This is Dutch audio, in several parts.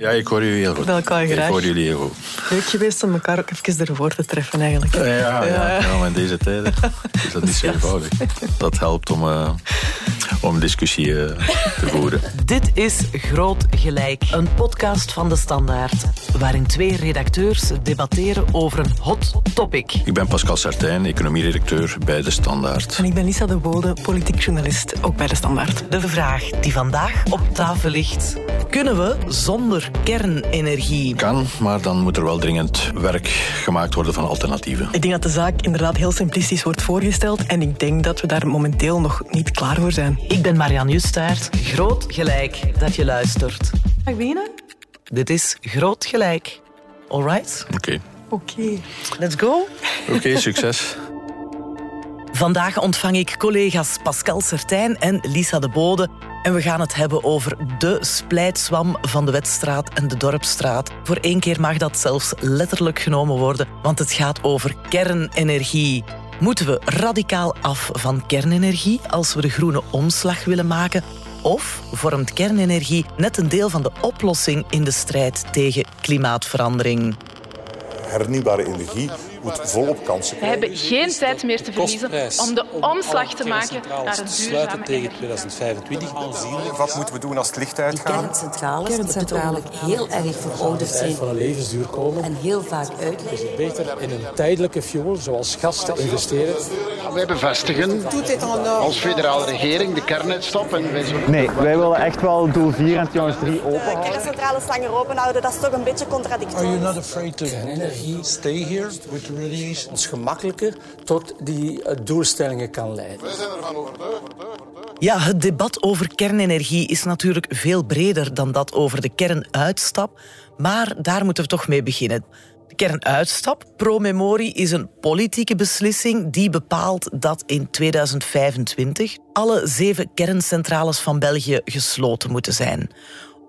Ja, ik hoor jullie heel goed. Je Ik graag. hoor jullie heel goed. Leuk geweest om elkaar ook even ervoor te treffen eigenlijk. Ja, ja, ja. maar in deze tijden is dat niet zo eenvoudig. Dat helpt om, eh, om discussie eh, te voeren. Dit is Groot Gelijk, een podcast van De Standaard. Waarin twee redacteurs debatteren over een hot topic. Ik ben Pascal Sartijn, economieredacteur bij De Standaard. En ik ben Lisa de Bode, politiek journalist, ook bij De Standaard. De vraag die vandaag op tafel ligt. Kunnen we zonder kernenergie? Kan, maar dan moet er wel dringend werk gemaakt worden van alternatieven. Ik denk dat de zaak inderdaad heel simplistisch wordt voorgesteld en ik denk dat we daar momenteel nog niet klaar voor zijn. Ik ben Marianne Justaert. Groot Gelijk dat je luistert. Mag ik beginnen? Dit is Groot Gelijk. Alright, Oké, Oké. let's go. Oké, succes. Vandaag ontvang ik collega's Pascal Sertijn en Lisa de Bode. En we gaan het hebben over de splijtswam van de Wetstraat en de Dorpstraat. Voor één keer mag dat zelfs letterlijk genomen worden, want het gaat over kernenergie. Moeten we radicaal af van kernenergie als we de groene omslag willen maken? Of vormt kernenergie net een deel van de oplossing in de strijd tegen klimaatverandering? hernieuwbare energie moet volop kansen We hebben geen tijd meer te verliezen om de omslag te maken naar een duurzame tegen energie. 2025 aanzienlijk. Wat moeten we doen als het licht uitgaat? Kerncentrales, kerncentrales heel erg verouderd zijn van een levensduur komen. en heel vaak uitleggen. Beter in een tijdelijke fuel, zoals gas, te investeren. Wij bevestigen als federale regering de kernuitstap en wij zullen Nee, wij willen echt wel doel 4 en trouwens 3 open houden. kerncentrales langer open houden, dat is toch een beetje contradictorisch. not afraid to energie stay here with the radiation? Het is gemakkelijker tot die eh, doelstellingen kan leiden. Ja, het debat over kernenergie is natuurlijk veel breder dan dat over de kernuitstap. Maar daar moeten we toch mee beginnen. Kernuitstap, pro memorie, is een politieke beslissing die bepaalt dat in 2025 alle zeven kerncentrales van België gesloten moeten zijn.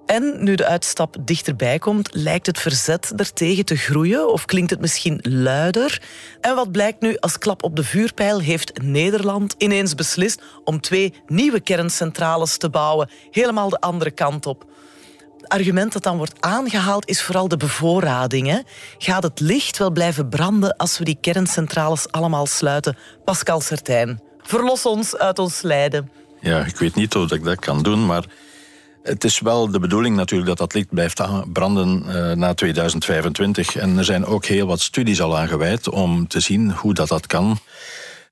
En nu de uitstap dichterbij komt, lijkt het verzet ertegen te groeien of klinkt het misschien luider? En wat blijkt nu als klap op de vuurpijl heeft Nederland ineens beslist om twee nieuwe kerncentrales te bouwen, helemaal de andere kant op. Argument dat dan wordt aangehaald is vooral de bevoorrading. Hè? Gaat het licht wel blijven branden als we die kerncentrales allemaal sluiten? Pascal Sertijn, verlos ons uit ons lijden. Ja, ik weet niet of ik dat kan doen, maar het is wel de bedoeling natuurlijk dat dat licht blijft branden eh, na 2025. En er zijn ook heel wat studies al aan gewijd om te zien hoe dat, dat kan.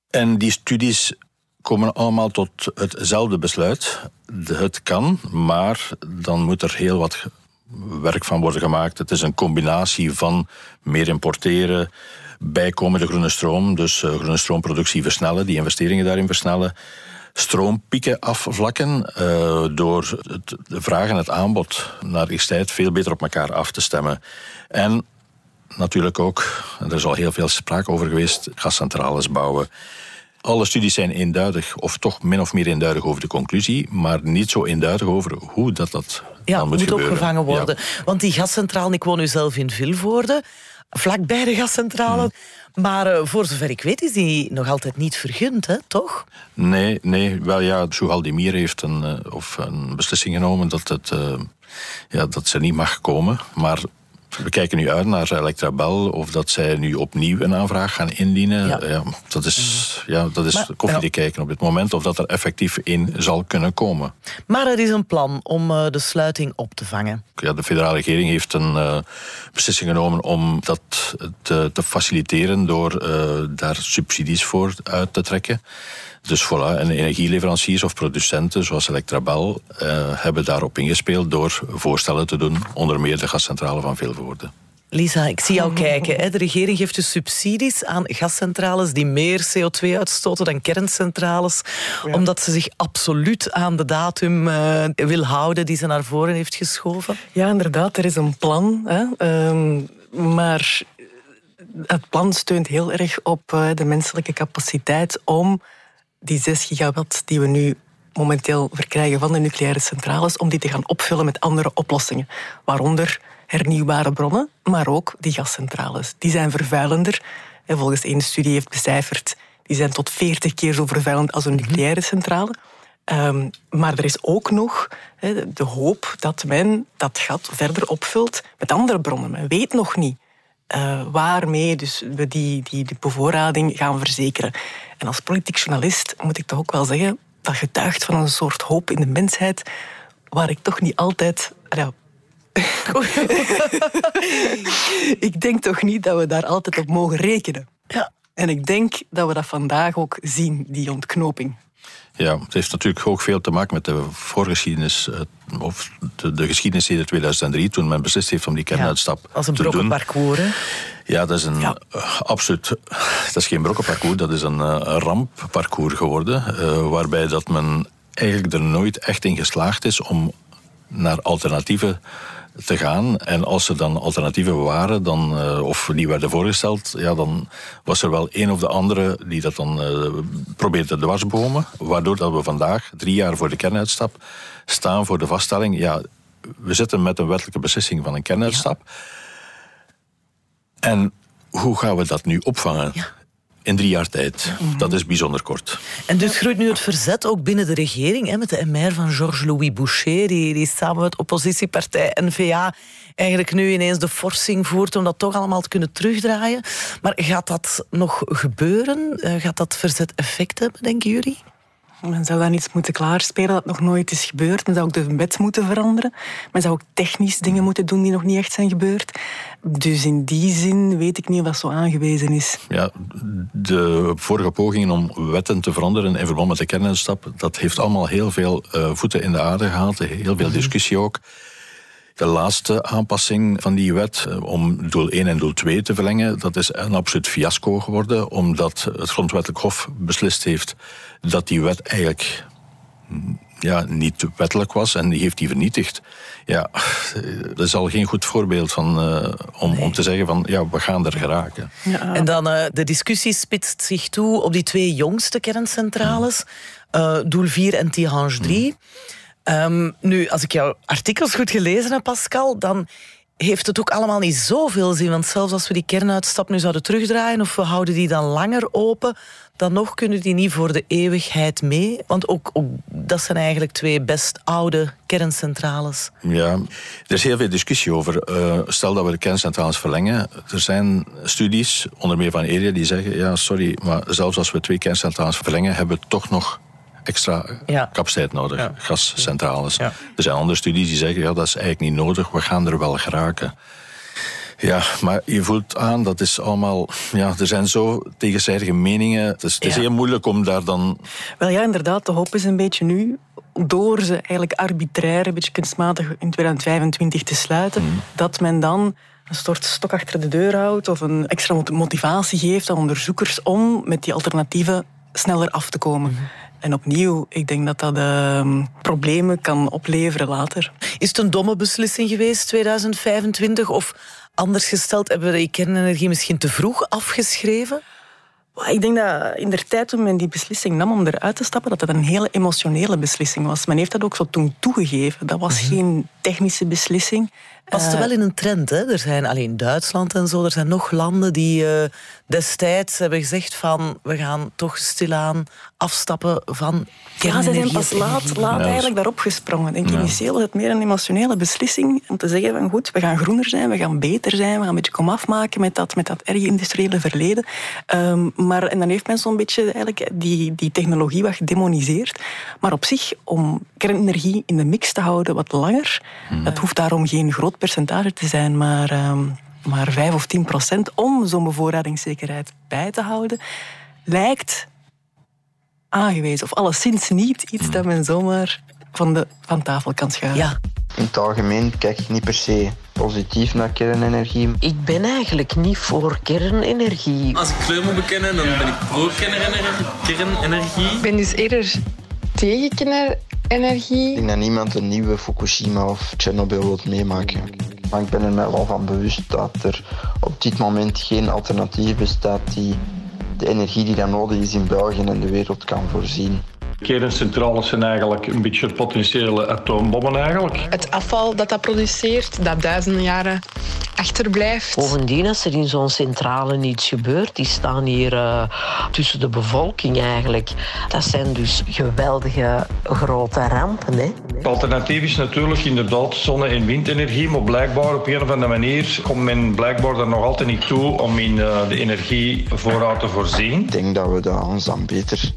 En die studies komen allemaal tot hetzelfde besluit. Het kan, maar dan moet er heel wat werk van worden gemaakt. Het is een combinatie van meer importeren, bijkomende groene stroom, dus eh, groene stroomproductie versnellen, die investeringen daarin versnellen stroompieken afvlakken eh, door het, de vraag en het aanbod naar die tijd veel beter op elkaar af te stemmen. En natuurlijk ook, er is al heel veel sprake over geweest, gascentrales bouwen. Alle studies zijn eenduidig, of toch min of meer eenduidig over de conclusie, maar niet zo eenduidig over hoe dat, dat Ja, dan moet, moet, gebeuren. opgevangen worden. Ja. Want die gascentrale, ik woon nu zelf in Vilvoorde, vlakbij de gascentrale. Maar eh, voor zover ik weet is die nog altijd niet vergund, hè, toch? Nee, nee, wel ja, Soehaldemir heeft een, eh, of een beslissing genomen dat, het, eh, ja, dat ze niet mag komen. Maar we kijken nu uit naar Electrabel of dat zij nu opnieuw een aanvraag gaan indienen. Ja. Ja. dat is, ja, dat is Maar- koffie te kijken op dit moment of dat er effectief in zal kunnen komen. Maar er is een plan om eh, de sluiting op te vangen. Ja, de federale regering heeft een eh, beslissing genomen om dat te, te faciliteren door eh, daar subsidies voor uit te trekken. Dus voilà, en energieleveranciers of producenten zoals Electrabel eh, hebben daarop ingespeeld door voorstellen te doen, onder meer de gascentrale van Vilvoorde. Lisa, ik zie jou kijken. Hè. De regering geeft dus subsidies aan gascentrales die meer CO2 uitstoten dan kerncentrales, omdat ze zich absoluut aan de datum eh, wil houden die ze naar voren heeft geschoven. Ja, inderdaad, er is een plan. Hè. Ehm, maar het plan steunt heel erg op eh, de menselijke capaciteit om die 6 gigawatt die we nu momenteel verkrijgen van de nucleaire centrales, om die te gaan opvullen met andere oplossingen. Waaronder hernieuwbare bronnen, maar ook die gascentrales. Die zijn vervuilender. En volgens één studie heeft becijferd, die zijn tot 40 keer zo vervuilend als een nucleaire centrale. Ehm, maar er is ook nog de hoop dat men dat gat verder opvult met andere bronnen. Men weet nog niet uh, waarmee dus we die, die, die bevoorrading gaan verzekeren. En als politiek journalist moet ik toch ook wel zeggen, dat getuigt van een soort hoop in de mensheid, waar ik toch niet altijd. Ja, ik denk toch niet dat we daar altijd op mogen rekenen. Ja. En ik denk dat we dat vandaag ook zien, die ontknoping. Ja, het heeft natuurlijk ook veel te maken met de voorgeschiedenis, eh, of de, de geschiedenis in 2003, toen men beslist heeft om die kernuitstap ja, als een brokkenparcours, Ja, dat is een eh, absoluut. Dat is geen brokkenparcours, dat is een, uh, rampparcours geworden. waarbij dat men eigenlijk er nooit echt in geslaagd is om naar alternatieven te gaan. En als er dan alternatieven waren, dan, uh, of die werden voorgesteld, ja, dan was er wel een of de andere die dat dan uh, probeerde te dwarsbomen. Waardoor dat we vandaag, drie jaar voor de kernuitstap, staan voor de vaststelling, ja, we zitten met een wettelijke beslissing van een kernuitstap. En hoe gaan we dat nu opvangen? Ja in drie jaar tijd. Dat is bijzonder kort. En dus groeit nu het verzet ook binnen de regering, hè, met de MR van Georges-Louis Boucher, die, die samen met oppositiepartij N-VA eigenlijk nu ineens de forcing voert om dat toch allemaal te kunnen terugdraaien. Maar gaat dat nog gebeuren? Eh, gaat dat verzet effect hebben, denken jullie? Men zou dan iets moeten klaarspelen dat nog nooit is gebeurd. Men zou ook de wet moeten veranderen. Men zou ook technisch dingen moeten doen die nog niet echt zijn gebeurd. Dus in die zin weet ik niet of dat zo aangewezen is. Ja, de vorige pogingen om wetten te veranderen in verband met de kernuitstap, dat heeft allemaal heel veel uh, voeten in de aarde gehad. Heel veel discussie ook. De laatste aanpassing van die wet eh, om doel 1 en doel 2 te verlengen, dat is een absoluut fiasco geworden, omdat het Grondwettelijk Hof beslist heeft dat die wet eigenlijk mm, ja, niet wettelijk was en die heeft die vernietigd. Ja, dat is al geen goed voorbeeld van, uh, om, om te zeggen van ja, we gaan er geraken. Ja. En dan uh, de discussie spitst zich toe op die twee jongste kerncentrales, uh, Doel 4 en Tihange 3. Um, nu, als ik jouw artikels goed gelezen heb, Pascal, dan heeft het ook allemaal niet zoveel zin. Want zelfs als we die kernuitstap nu zouden terugdraaien of we houden die dan langer open, dan nog kunnen die niet voor de eeuwigheid mee. Want ook, dat zijn eigenlijk twee best oude kerncentrales. Ja, er is heel veel discussie over. Uh, stel dat we de kerncentrales verlengen. Er zijn studies, onder meer van ERIA, die zeggen... ja, sorry, maar zelfs als we twee kerncentrales verlengen... hebben we toch nog extra capaciteit nodig, gascentrales. Er zijn andere studies die zeggen, ja, dat is eigenlijk niet nodig, we gaan er wel geraken. Ja, maar je voelt aan, dat is allemaal... Ja, er zijn zo tegenzijdige meningen. Het is, het is heel moeilijk om daar dan... Wel ja, inderdaad, de hoop is een beetje nu door ze eigenlijk arbitrair, een beetje kunstmatig in 2025 te sluiten, mhm. dat men dan een soort stok achter de deur houdt of een extra motivatie geeft aan onderzoekers om met die alternatieven sneller af te komen. Mhm. En opnieuw, ik denk dat dat uh, problemen kan opleveren later. Is het een domme beslissing geweest, 2025? Of anders gesteld, hebben we de kernenergie misschien te vroeg afgeschreven? Ik denk dat in de tijd toen men die beslissing nam om eruit te stappen, dat dat een hele emotionele beslissing was. Men heeft dat ook zo toen toegegeven. Dat was mhm. geen technische beslissing. Past uh, wel in een trend. Hè? Er zijn alleen Duitsland en zo. Er zijn nog landen die uh, destijds hebben gezegd van we gaan toch stilaan afstappen van Ja, ze zijn pas laat, laat eigenlijk daarop gesprongen. Denk, Initieel was het meer een emotionele beslissing om te zeggen van goed, we gaan groener zijn, we gaan beter zijn, we gaan een beetje komaf maken met dat, met dat erg industriële verleden. Um, maar, en dan heeft men zo'n beetje eigenlijk die, die technologie wat gedemoniseerd. Maar op zich, om kernenergie in de mix te houden wat langer, hmm. dat hoeft daarom geen groot percentage te zijn, maar, uh, maar 5 of 10 procent om zo'n bevoorradingszekerheid bij te houden, lijkt aangewezen. Of alleszins niet iets hmm. dat men zomaar van, de, van tafel kan schuiven. Ja. In het algemeen kijk ik niet per se positief naar kernenergie. Ik ben eigenlijk niet voor kernenergie. Als ik kleur moet bekennen, dan ben ik pro kernenergie. Ik ben dus eerder tegen kernenergie. Ik denk dat niemand een nieuwe Fukushima of Chernobyl wil meemaken. Maar ik ben er mij wel van bewust dat er op dit moment geen alternatief bestaat die de energie die dan nodig is in België en de wereld kan voorzien. Kerncentrales zijn eigenlijk een beetje potentiële atoombommen eigenlijk. Het afval dat dat produceert, dat duizenden jaren achterblijft. Bovendien, als er in zo'n centrale niets gebeurt, die staan hier uh, tussen de bevolking eigenlijk. Dat zijn dus geweldige grote rampen. Hè? Het alternatief is natuurlijk inderdaad zonne- en windenergie, maar blijkbaar op een of andere manier komt men blijkbaar er nog altijd niet toe om in uh, de energievoorraad te voorzien. Ik denk dat we dat ons dan beter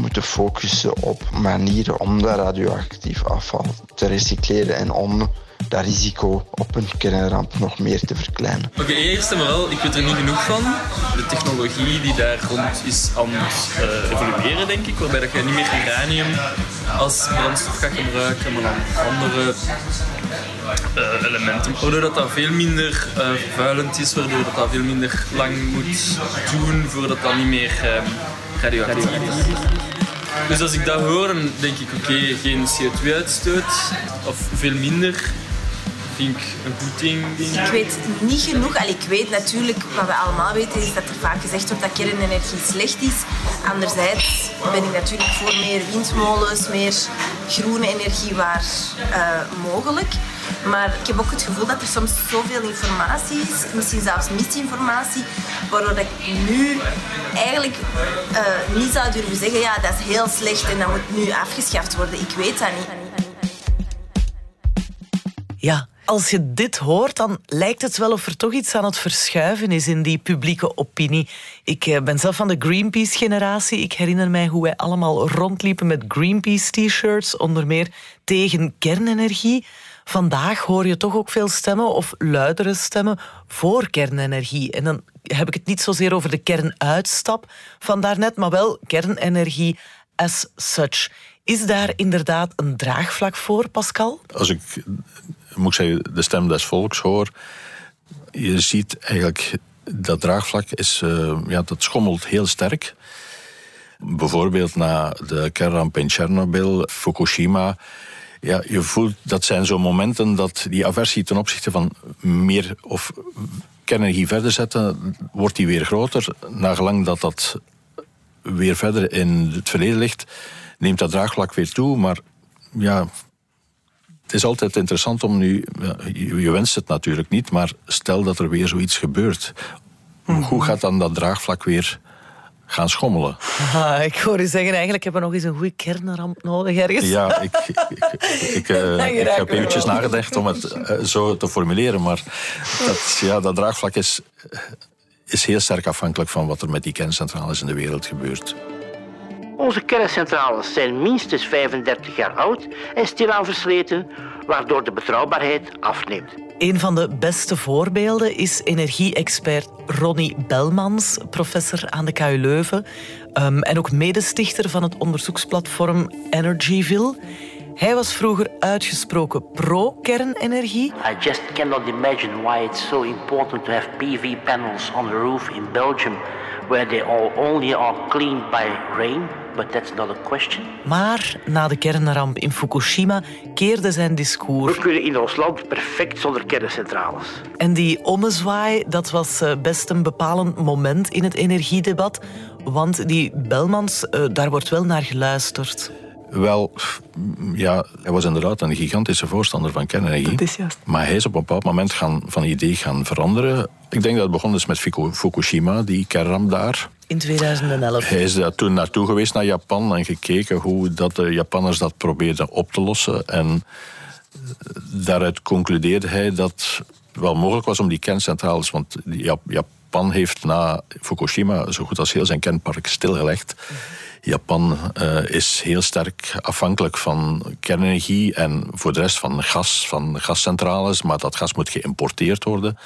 moeten focussen op manieren om dat radioactief afval te recycleren en om dat risico op een kernramp nog meer te verkleinen. Oké, okay, eerst en vooral, ik weet er niet genoeg van. De technologie die daar rond is aan het uh, evolueren, denk ik. Waarbij dat je niet meer uranium als brandstof gaat gebruiken, maar dan andere uh, elementen. Waardoor dat, dat veel minder uh, vervuilend is, waardoor dat, dat veel minder lang moet doen voordat dat niet meer um, Dus als ik dat hoor, denk ik oké, geen CO2-uitstoot of veel minder vind ik een goed ding. Ik weet niet genoeg. Allee, ik weet natuurlijk, wat we allemaal weten, is dat er vaak gezegd wordt dat kernenergie slecht is. Anderzijds ben ik natuurlijk voor meer windmolens, meer groene energie waar uh, mogelijk. Maar ik heb ook het gevoel dat er soms zoveel informatie is, misschien zelfs misinformatie, waardoor ik nu eigenlijk uh, niet zou durven zeggen, ja, dat is heel slecht en dat moet nu afgeschaft worden. Ik weet dat niet. Ja, als je dit hoort, dan lijkt het wel of er toch iets aan het verschuiven is in die publieke opinie. Ik ben zelf van de Greenpeace-generatie. Ik herinner mij hoe wij allemaal rondliepen met Greenpeace-t-shirts, onder meer tegen kernenergie. Vandaag hoor je toch ook veel stemmen, of luidere stemmen, voor kernenergie. En dan heb ik het niet zozeer over de kernuitstap van daarnet, maar wel kernenergie as such. Is daar inderdaad een draagvlak voor, Pascal? Als ik moet ik zeggen, de stem des volks hoor, je ziet eigenlijk dat draagvlak is, uh, ja, dat schommelt heel sterk. Bijvoorbeeld na de kernramp in Tsjernobyl, Fukushima. Ja, je voelt dat zijn zo momenten dat die aversie ten opzichte van meer of kernenergie verder zetten, wordt die weer groter. Nagelang dat dat weer verder in het verleden ligt, neemt dat draagvlak weer toe. Maar ja, het is altijd interessant om nu. Je wenst het natuurlijk niet, maar stel dat er weer zoiets gebeurt. Hoe gaat dan dat draagvlak weer gaan schommelen? Ah, ik hoor u zeggen, eigenlijk hebben we nog eens een goede kernramp nodig ergens. Ja, ik, ik, ik, uh, ik heb eventjes nagedacht om het uh, zo te formuleren, maar dat, ja, dat draagvlak is, is heel sterk afhankelijk van wat er met die kerncentrales in de wereld gebeurt. Onze kerncentrales zijn minstens 35 jaar oud en stilaan versleten, waardoor de betrouwbaarheid afneemt. Een van de beste voorbeelden is energie-expert Ronnie Belmans, professor aan de KU Leuven um, en ook medestichter van het onderzoeksplatform Energyville. Hij was vroeger uitgesproken pro-kernenergie. I just cannot imagine why it's so important to have PV panels on the roof in Belgium where they all only are cleaned by rain. But that's not a question. Maar na de kernramp in Fukushima keerde zijn discours. We kunnen in ons land perfect zonder kerncentrales. En die ommezwaai, dat was eh, best een bepalend moment in het energiedebat. Want die Belmans, eh, daar wordt wel naar geluisterd. Wel, ja, hij was inderdaad een gigantische voorstander van kernenergie. Dat is juist. Maar hij is op een bepaald moment gaan, van idee gaan veranderen. Ik denk dat het begonnen is met Fukushima, die kernramp daar. In 2011. Hij is daar toen naartoe geweest naar Japan en gekeken hoe dat de Japanners dat probeerden op te lossen. En daaruit concludeerde hij dat het wel mogelijk was om die kerncentrales, want Japan heeft na Fukushima zo goed als heel zijn kernpark stilgelegd. Japan uh, is heel sterk afhankelijk van kernenergie en voor de rest van gas, van gascentrales, maar dat gas moet geïmporteerd worden.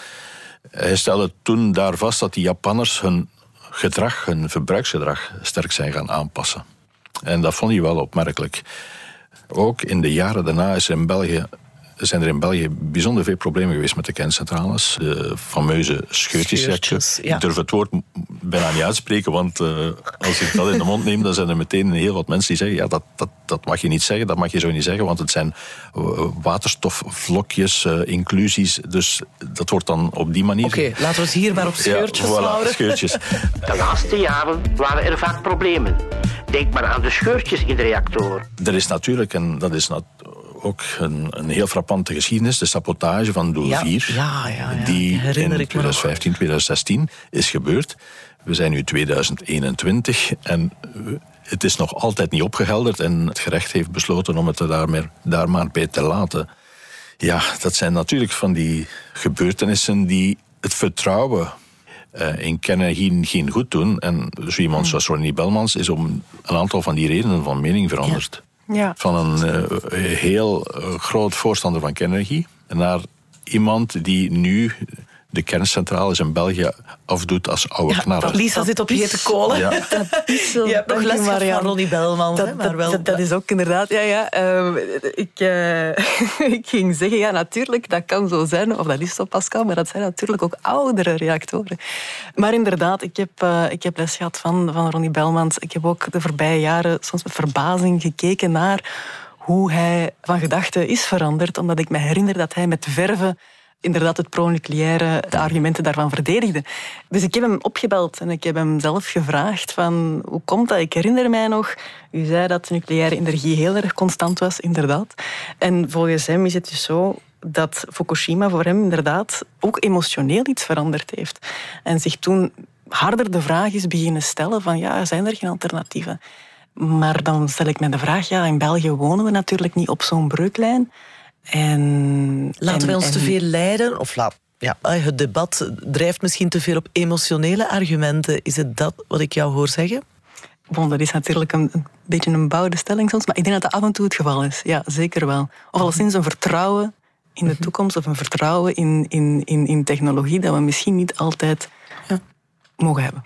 Hij stelde toen daar vast dat die Japanners hun gedrag, hun verbruiksgedrag, sterk zijn gaan aanpassen. En dat vond hij wel opmerkelijk. Ook in de jaren daarna is er in België zijn er in België bijzonder veel problemen geweest met de kerncentrales. De fameuze scheurtjes. Scheurtjes, ja. Ik durf het woord bijna niet uitspreken, want uh, als ik dat in de mond neem, dan zijn er meteen heel wat mensen die zeggen: ja, dat, dat, dat mag je niet zeggen, dat mag je zo niet zeggen, want het zijn waterstofvlokjes, uh, inclusies. Dus dat wordt dan op die manier. Oké, okay, laten we het hier maar op scheurtjes ja, voilà, houden. Scheurtjes. De laatste jaren waren er vaak problemen. Denk maar aan de scheurtjes in de reactor. Er is natuurlijk, en dat is natuurlijk ook een, een heel frappante geschiedenis. De sabotage van Doel Ja, 4. ja, ja, die herinner in ik me nog. 2015, 2016 is gebeurd. We zijn nu 2021 en het is nog altijd niet opgehelderd. En het gerecht heeft besloten om het er daar, maar- daar maar bij te laten. Ja, dat zijn natuurlijk van die gebeurtenissen die het vertrouwen eh, in kernenergie geen goed doen. En zo iemand zoals Ronnie Belmans is om een aantal van die redenen van mening veranderd. Ja. Van een eh, heel eh, groot voorstander van kernenergie naar iemand die nu de kerncentrales in België afdoet als oude knarren. Lisa zit op hete kolen. Ja. Je hebt nog Dank les van Ronnie Belman, Dat, maar dat, wel... dat, dat is ook inderdaad, ja, ja. Ehm, ik, eh, ik ging zeggen, ja, natuurlijk, dat kan zo zijn, of dat is zo, Pascal, maar dat zijn natuurlijk ook oudere reactoren. Maar inderdaad, ik heb, eh, ik heb les gehad van, van Ronnie Belmans. Ik heb ook de voorbije jaren soms met verbazing gekeken naar hoe hij van gedachten is veranderd, omdat ik me herinner dat hij met verven inderdaad het pro-nucleaire, de argumenten daarvan verdedigde. Dus ik heb hem opgebeld en ik heb hem zelf gevraagd van hoe komt dat? Ik herinner mij nog, u zei dat nucleaire energie heel erg constant was, inderdaad. En volgens hem is het dus zo dat Fukushima voor hem inderdaad ook emotioneel iets veranderd heeft. En zich toen harder de vraag is beginnen stellen van ja, zijn er geen alternatieven? Maar dan stel ik me de vraag, ja, in België wonen we natuurlijk niet op zo'n breuklijn. En, Laten en- wij ons en- te veel leiden? Of laat, ja, eh, het debat drijft misschien te veel op emotionele argumenten. Is het dat wat ik jou hoor zeggen? Bon, dat is natuurlijk een, een beetje een bouwde stelling soms, maar ik denk dat dat af en toe het geval is. Ja, zeker wel. Of alleszins een vertrouwen in de toekomst of een vertrouwen in, in, in, in technologie dat we misschien niet altijd mogen hebben.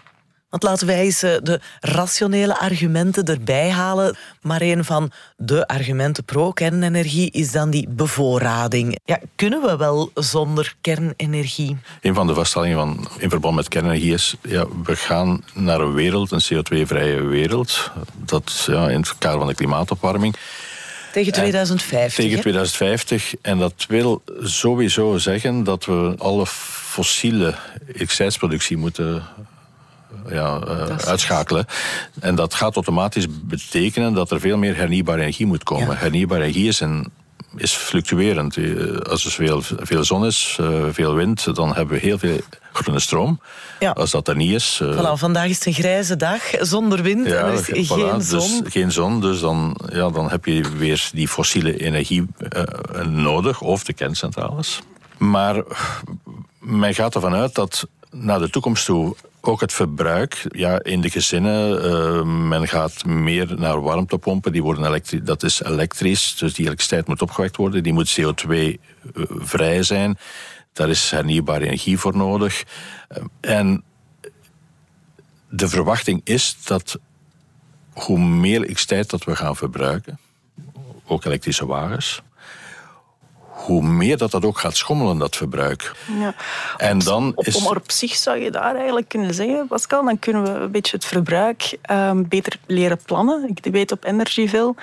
Want laten wij eens eh, de rationele argumenten erbij halen. Maar een van de argumenten pro-kernenergie is dan die bevoorrading. Ja, kunnen we wel zonder kernenergie? Een van de vaststellingen van, in verband met kernenergie is... Ja, we gaan naar een wereld, een CO2-vrije wereld. Dat ja, in het kader van de klimaatopwarming. Tegen 2050. Tegen hè? 2050. En dat wil sowieso zeggen dat we alle fossiele elektriciteitsproductie moeten ja, eh, uitschakelen. En dat gaat automatisch betekenen dat er veel meer hernieuwbare energie moet komen. Hernieuwbare energie is, een, is fluctuerend. Eh, Als er veel, veel zon is, eh, veel wind, dan hebben we heel veel groene stroom. Als dat er niet is... Voilà, vandaag is het een grijze dag, zonder wind en er is voilà, geen dus zon. geen zon, dus dan, ja, dan heb je weer die fossiele energie nodig, of de kerncentrales. Maar men gaat ervan uit dat naar de toekomst toe ook het verbruik ja, in de gezinnen, eh, men gaat meer naar warmtepompen, die worden elektri- dat is elektrisch, dus die elektriciteit moet opgewekt worden, die moet CO2-vrij zijn. Daar is hernieuwbare energie voor nodig. Eh, En de verwachting is dat hoe meer elektriciteit dat we gaan verbruiken, ook elektrische wagens, hoe meer dat dat ook gaat schommelen, dat verbruik. Ja. En dan Op, is... maar op zich zou je daar eigenlijk kunnen zeggen, Pascal, dan kunnen we een beetje het verbruik ehm, beter leren plannen. Ik weet op Energyville,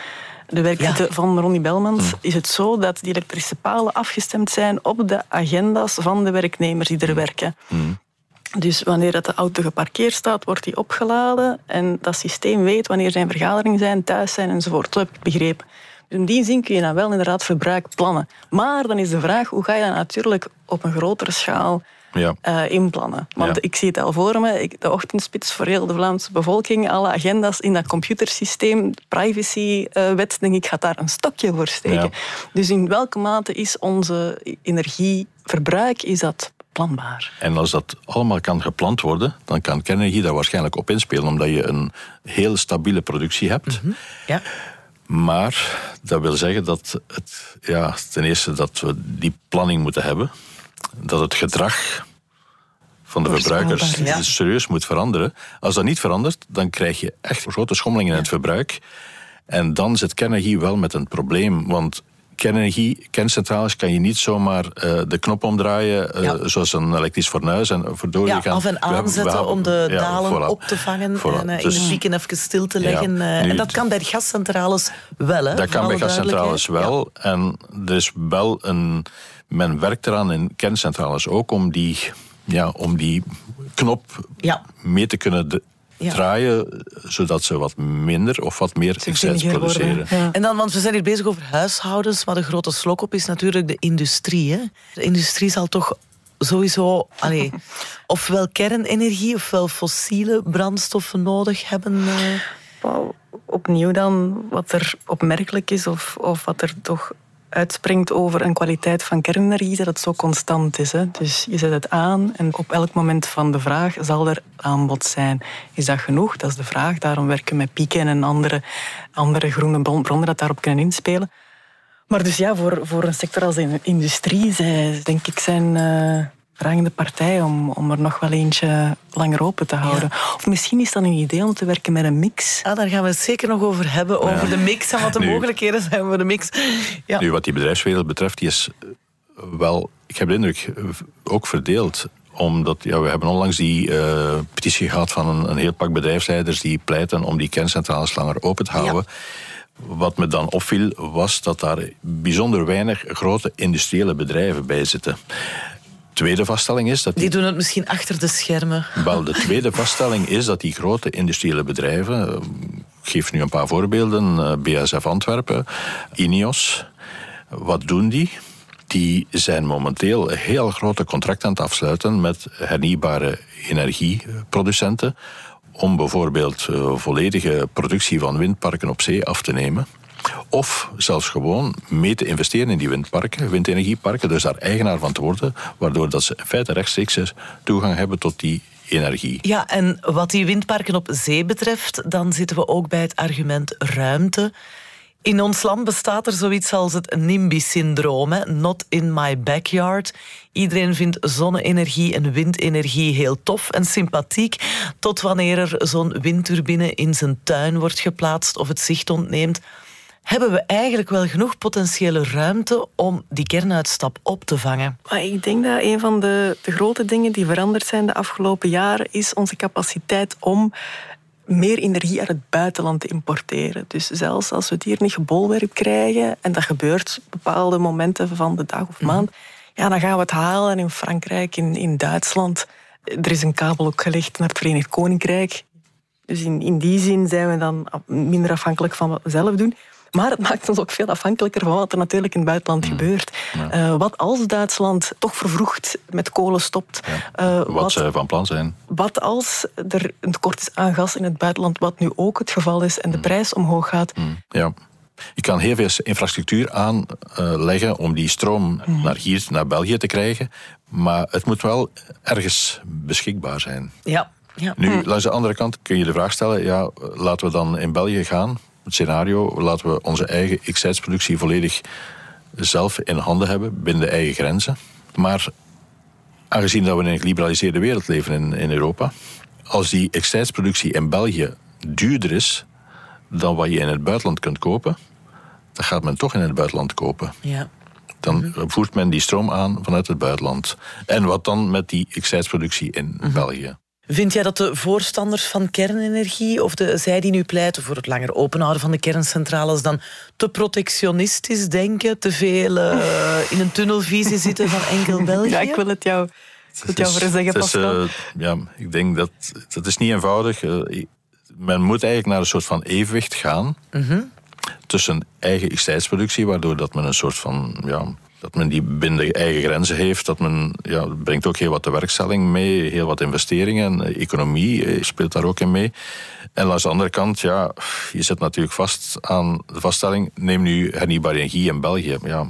de werkgroep van Ronnie Belmans, is het zo dat die elektrische palen afgestemd zijn op de agenda's van de werknemers die er werken. Dus wanneer dat de auto geparkeerd staat, wordt die opgeladen en dat systeem weet wanneer zijn vergaderingen zijn, thuis zijn enzovoort. Zo heb ik begrepen. Dus in die zin kun je dan wel inderdaad verbruik plannen. Maar dan is de vraag, hoe ga je dat natuurlijk op een grotere schaal Ja. eh, inplannen. Want Ja. ik zie het al voor me, ik- de ochtendspits voor heel de Vlaamse bevolking, alle agenda's in dat computersysteem, privacywet, denk ik, gaat daar een stokje voor steken. Ja. Dus in welke mate is onze energieverbruik is dat planbaar? En als dat allemaal kan gepland worden, dan kan kernenergie daar waarschijnlijk op inspelen, omdat je een heel stabiele productie hebt. Ja. Maar dat wil zeggen dat het, ja, ten eerste dat we die planning moeten hebben, dat het gedrag van de verbruikers ja. serieus moet veranderen. Als dat niet verandert, dan krijg je echt grote schommelingen in het verbruik. En dan zit kernenergie wel met een probleem, want kernenergie, kerncentrales kan je niet zomaar eh, de knop omdraaien, eh, zoals een elektrisch fornuis en verdorie Ja, gaan. af en aanzetten om de ja, dalen voilà. op te vangen Voilà. en eh, in Dus- de pieken even stil te leggen. nu- en dat kan bij de gascentrales wel, hè? Dat kan bij gascentrales wel. En er is wel een. Men werkt eraan in kerncentrales ook om die, ja, om die knop mee te kunnen draaien, zodat ze wat minder of wat meer excess produceren. En dan, want we zijn hier bezig over huishoudens, maar de grote slok op is natuurlijk de industrie. Hè? De industrie zal toch sowieso allee, ofwel kernenergie ofwel fossiele brandstoffen nodig hebben. Uh... opnieuw dan, wat er opmerkelijk is of, of wat er toch uitspringt over een kwaliteit van kernenergie, dat het zo constant is. Hè? Dus je zet het aan en op elk moment van de vraag zal er aanbod zijn. Is dat genoeg? Dat is de vraag. Daarom werken we met pieken en andere, andere groene bronnen dat daarop kunnen inspelen. Maar dus ja, voor, voor een sector als de industrie, zij denk ik zijn uh, vragende partij om, om er nog wel eentje langer open te houden. Of misschien is dat een idee om te werken met een mix. Ah, daar gaan we het zeker nog over hebben, over de mix en wat de mogelijkheden zijn voor de mix. Ja. Nu, wat die bedrijfswereld betreft, die is wel, ik heb de indruk, ook verdeeld omdat ja, we hebben onlangs die uh, petitie gehad van een, een, heel pak bedrijfsleiders die pleiten om die kerncentrales langer open te houden. Wat me dan opviel was dat daar bijzonder weinig grote industriële bedrijven bij zitten tweede vaststelling is dat... Die, die, doen het misschien achter de schermen. Wel, de tweede vaststelling is dat die grote industriële bedrijven... Eh, ik geef nu een paar voorbeelden. Eh, BSF Antwerpen, INEOS. Wat doen die? Die zijn momenteel heel grote contracten aan het afsluiten met hernieuwbare energieproducenten om bijvoorbeeld uh, volledige productie van windparken op zee af te nemen. Of zelfs gewoon mee te investeren in die windparken, windenergieparken, dus daar eigenaar van te worden, waardoor dat ze in feite rechtstreeks toegang hebben tot die energie. Ja, en wat die windparken op zee betreft, dan zitten we ook bij het argument ruimte. In ons land bestaat er zoiets als het NIMBY-syndroom, not in my backyard. Iedereen vindt zonne-energie en windenergie heel tof en sympathiek, tot wanneer er zo'n windturbine in zijn tuin wordt geplaatst of het zicht ontneemt hebben we eigenlijk wel genoeg potentiële ruimte om die kernuitstap op te vangen? Maar ik denk dat een van de, de grote dingen die veranderd zijn de afgelopen jaren is onze capaciteit om meer energie uit het buitenland te importeren. Dus zelfs als we het hier niet gebolwerk krijgen, en dat gebeurt op bepaalde momenten van de dag of mhm. maand, ja, dan gaan we het halen in Frankrijk, in, in Duitsland. Er is een kabel ook gelegd naar het Verenigd Koninkrijk. Dus in, in die zin zijn we dan minder afhankelijk van wat we zelf doen. Maar het maakt ons ook veel afhankelijker van wat er natuurlijk in het buitenland mm. gebeurt. Uh, wat als Duitsland toch vervroegd met kolen stopt? Uh, wat, wat, ze van plan zijn. Wat als er een tekort is aan gas in het buitenland, wat nu ook het geval is, en de mm. prijs omhoog gaat? Mm. Ja. Je kan heel veel infrastructuur aanleggen om die stroom naar hier, naar België te krijgen. Maar het moet wel ergens beschikbaar zijn. Ja. ja. Nu, langs de andere kant kun je de vraag stellen: ja, laten we dan in België gaan scenario, laten we onze eigen x volledig zelf in handen hebben, binnen de eigen grenzen. Maar aangezien dat we in een geliberaliseerde wereld leven in, in Europa, als die x in België duurder is dan wat je in het buitenland kunt kopen, dan gaat men toch in het buitenland kopen. Ja. Dan voert men die stroom aan vanuit het buitenland. En wat dan met die x in mhm. België? Vind jij dat de voorstanders van kernenergie, of de, zij die nu pleiten voor het langer openhouden van de kerncentrales, dan te protectionistisch denken, te veel uh, in een tunnelvisie zitten van enkel België? Ja, ik wil het jou, ik wil het jou voor zeggen, Pascal. Uh, ja, ik denk dat dat is niet eenvoudig. Uh, men moet eigenlijk naar een soort van evenwicht gaan mm tussen eigen x waardoor dat men een soort van ja, dat men die binnen eigen grenzen heeft. Dat men ja, brengt ook heel wat de werkstelling mee, heel wat investeringen. Economie eh, speelt daar ook in mee. En aan de andere kant, ja, je zit natuurlijk vast aan de vaststelling: neem nu hernieuwbare energie in België. Ja,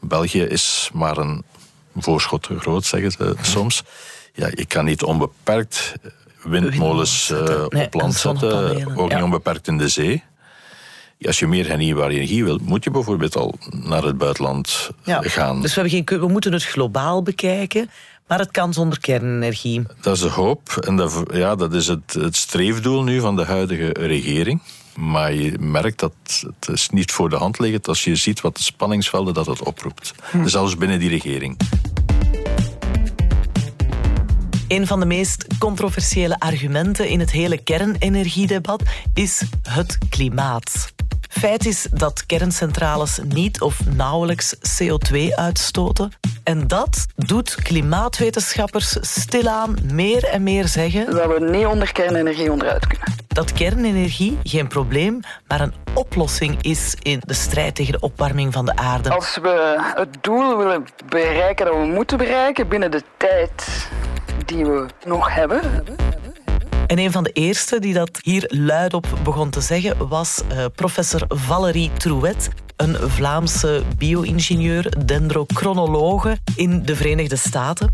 België is maar een voorschot groot, zeggen ze soms. Ja, je kan niet onbeperkt windmolens uh, op land zetten, ook niet onbeperkt in de zee. Als je meer hernieuwbare energie wilt, moet je bijvoorbeeld al naar het buitenland ja, gaan. Dus we, hebben geen, we moeten het globaal bekijken. Maar het kan zonder kernenergie. Dat is de hoop. En dat, ja, dat is het, het streefdoel nu van de huidige regering. Maar je merkt dat het is niet voor de hand ligt als je ziet wat de spanningsvelden dat het oproept. Hm. Zelfs binnen die regering. Een van de meest controversiële argumenten in het hele kernenergiedebat is het klimaat. Feit is dat kerncentrales niet of nauwelijks CO2 uitstoten. En dat doet klimaatwetenschappers stilaan meer en meer zeggen... Dat we niet onder kernenergie onderuit kunnen. Dat kernenergie geen probleem, maar een oplossing is in de strijd tegen de opwarming van de aarde. Als we het doel willen bereiken dat we moeten bereiken binnen de tijd die we nog hebben... En een van de eerste die dat hier luidop begon te zeggen was uh, professor Valérie Trouet, een Vlaamse bio-ingenieur, dendrochronologe in de Verenigde Staten.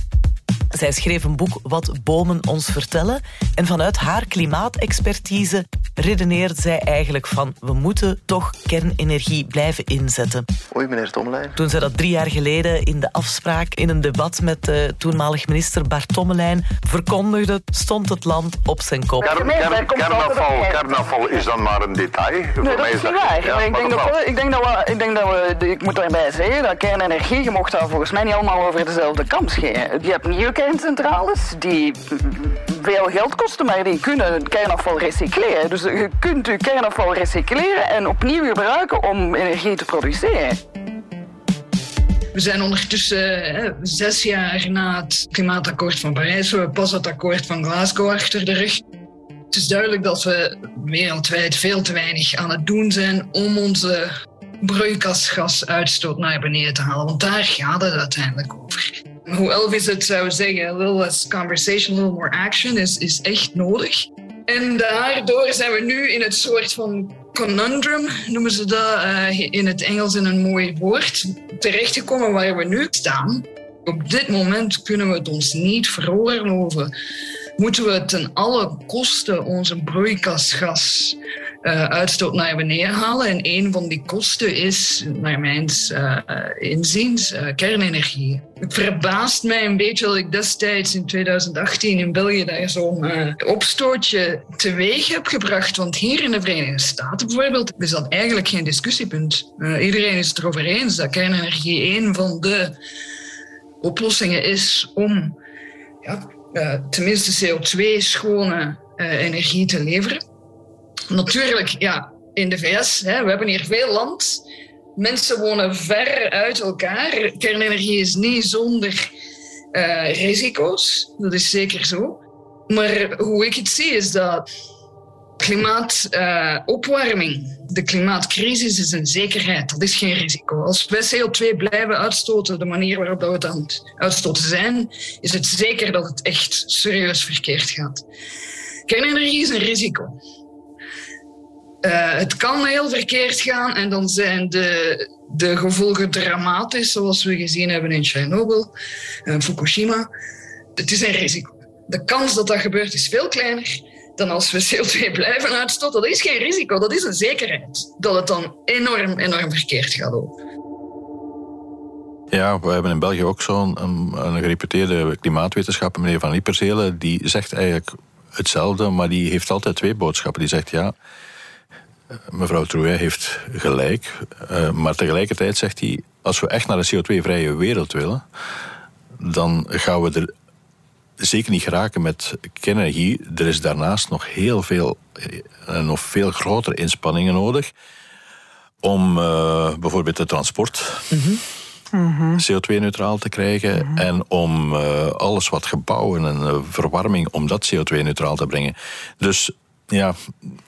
Zij schreef een boek Wat bomen ons vertellen. En vanuit haar klimaatexpertise redeneert zij eigenlijk van we moeten toch kernenergie blijven inzetten. Oei, meneer Tommelijn. Toen zij dat drie jaar geleden in de afspraak in een debat met de toenmalig minister Bart Tommelijn verkondigde, stond het land op zijn kop. Kern, kern, kernafval, is dan maar een detail. Nee, dat is niet waar. Ja, ik, denk dat we, ik denk dat we, ik denk dat we, ik moet daarbij zeggen dat kernenergie, je mocht daar volgens mij niet allemaal over dezelfde kam scheren. Je hebt nieuwe kerncentrales die veel geld kosten, maar die kunnen kernafval recycleren. Dus je kunt je kernafval recycleren en opnieuw gebruiken om energie te produceren. We zijn ondertussen zes jaar na het klimaatakkoord van Parijs. We pas het akkoord van Glasgow achter de rug. Het is duidelijk dat we wereldwijd veel te weinig aan het doen zijn om onze broeikasgasuitstoot naar beneden te halen. Want daar gaat het uiteindelijk over hoe Elvis het zou zeggen, a little less conversation, a little more action, is, is echt nodig. En daardoor zijn we nu in het soort van conundrum, noemen ze dat uh, in het Engels in een mooi woord, terechtgekomen waar we nu staan. Op dit moment kunnen we het ons niet veroorloven. Moeten we ten alle kosten onze broeikasgas uh, uitstoot naar beneden halen. En een van die kosten is, naar mijn uh, inziens, uh, kernenergie. Het verbaast mij een beetje dat ik destijds in 2018 in België daar zo'n opstootje teweeg heb gebracht. Want hier in de Verenigde Staten bijvoorbeeld is dat eigenlijk geen discussiepunt. iedereen is het erover eens dat kernenergie een van de oplossingen is om ja, tenminste CO2-schone energie te leveren. Natuurlijk, ja, in de VS, hè, we hebben hier veel land. Mensen wonen ver uit elkaar. Kernenergie is niet zonder uh, risico's, dat is zeker zo. Maar hoe ik het zie is dat klimaatopwarming, uh, de klimaatcrisis is een zekerheid, dat is geen risico. Als wij CO2 blijven uitstoten, de manier waarop we het aan het uitstoten zijn, is het zeker dat het echt serieus verkeerd gaat. Kernenergie is een risico. Uh, het kan heel verkeerd gaan en dan zijn de, de gevolgen dramatisch, zoals we gezien hebben in Chernobyl en Fukushima. Het is een risico. De kans dat dat gebeurt is veel kleiner dan als we CO2 blijven uitstoten. Dat is geen risico, dat is een zekerheid. Dat het dan enorm, enorm verkeerd gaat lopen. Ja, we hebben in België ook zo'n een, gereputeerde klimaatwetenschapper, meneer Van Lieperselen, die zegt eigenlijk hetzelfde, maar die heeft altijd twee boodschappen. Die zegt ja, mevrouw Trouet heeft gelijk. Uh, maar tegelijkertijd zegt hij, als we echt naar een CO2-vrije wereld willen, dan gaan we er zeker niet geraken met kernenergie. Er is daarnaast nog heel veel, uh, nog veel grotere inspanningen nodig om uh, bijvoorbeeld het transport mm-hmm. CO2-neutraal te krijgen mm-hmm. en om alles wat gebouwen en verwarming, om dat CO2-neutraal te brengen. Dus ja,